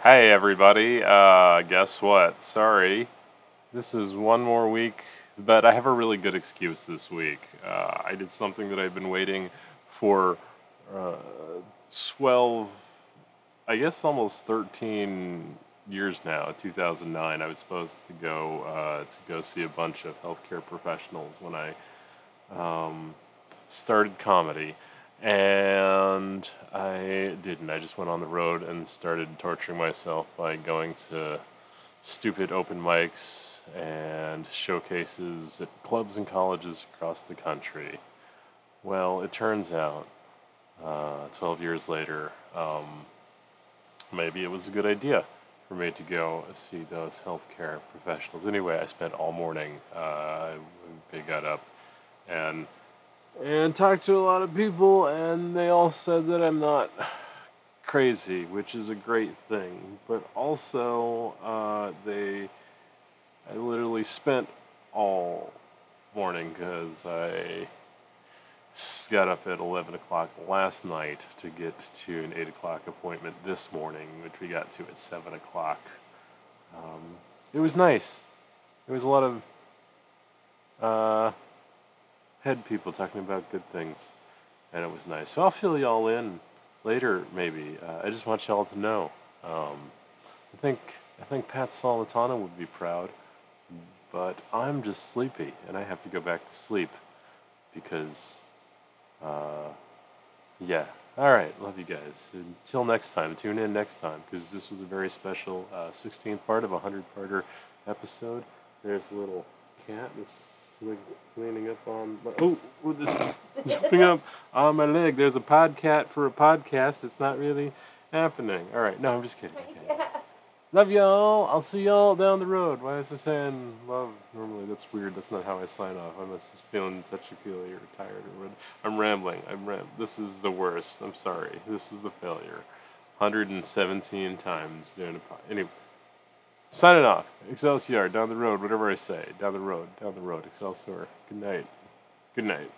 Hey everybody, uh, guess what? Sorry. This is one more week, but I have a really good excuse this week. Uh, I did something that I've been waiting for uh, 12, I guess almost 13 years now. 2009, I was supposed to go uh, to go see a bunch of healthcare professionals when I um, started comedy and I didn't. I just went on the road and started torturing myself by going to stupid open mics and showcases at clubs and colleges across the country. Well, it turns out, uh, 12 years later, um, maybe it was a good idea for me to go see those healthcare professionals. Anyway, I spent all morning. Uh, I got up and and talked to a lot of people, and they all said that I'm not crazy, which is a great thing. But also, uh, they, I literally spent all morning because I got up at 11 o'clock last night to get to an 8 o'clock appointment this morning, which we got to at 7 o'clock. Um, it was nice. It was a lot of. Uh, head people talking about good things, and it was nice. So I'll fill y'all in later, maybe. Uh, I just want y'all to know. Um, I think I think Pat Solitano would be proud, but I'm just sleepy, and I have to go back to sleep because, uh, yeah. All right, love you guys. Until next time, tune in next time because this was a very special uh, 16th part of a 100 parter episode. There's a little cat that's leaning up on. My, oh, oh, this jumping up on my leg. There's a podcat for a podcast. It's not really happening. All right, no, I'm just kidding. Okay. Love y'all. I'll see y'all down the road. Why is I saying love? Normally that's weird. That's not how I sign off. I'm just feeling touchy feely or tired or what. I'm rambling. I'm ram. This is the worst. I'm sorry. This was the failure. 117 times doing a pod. Anyway. Signing off. Excelsior, down the road, whatever I say. Down the road, down the road. Excelsior. Good night. Good night.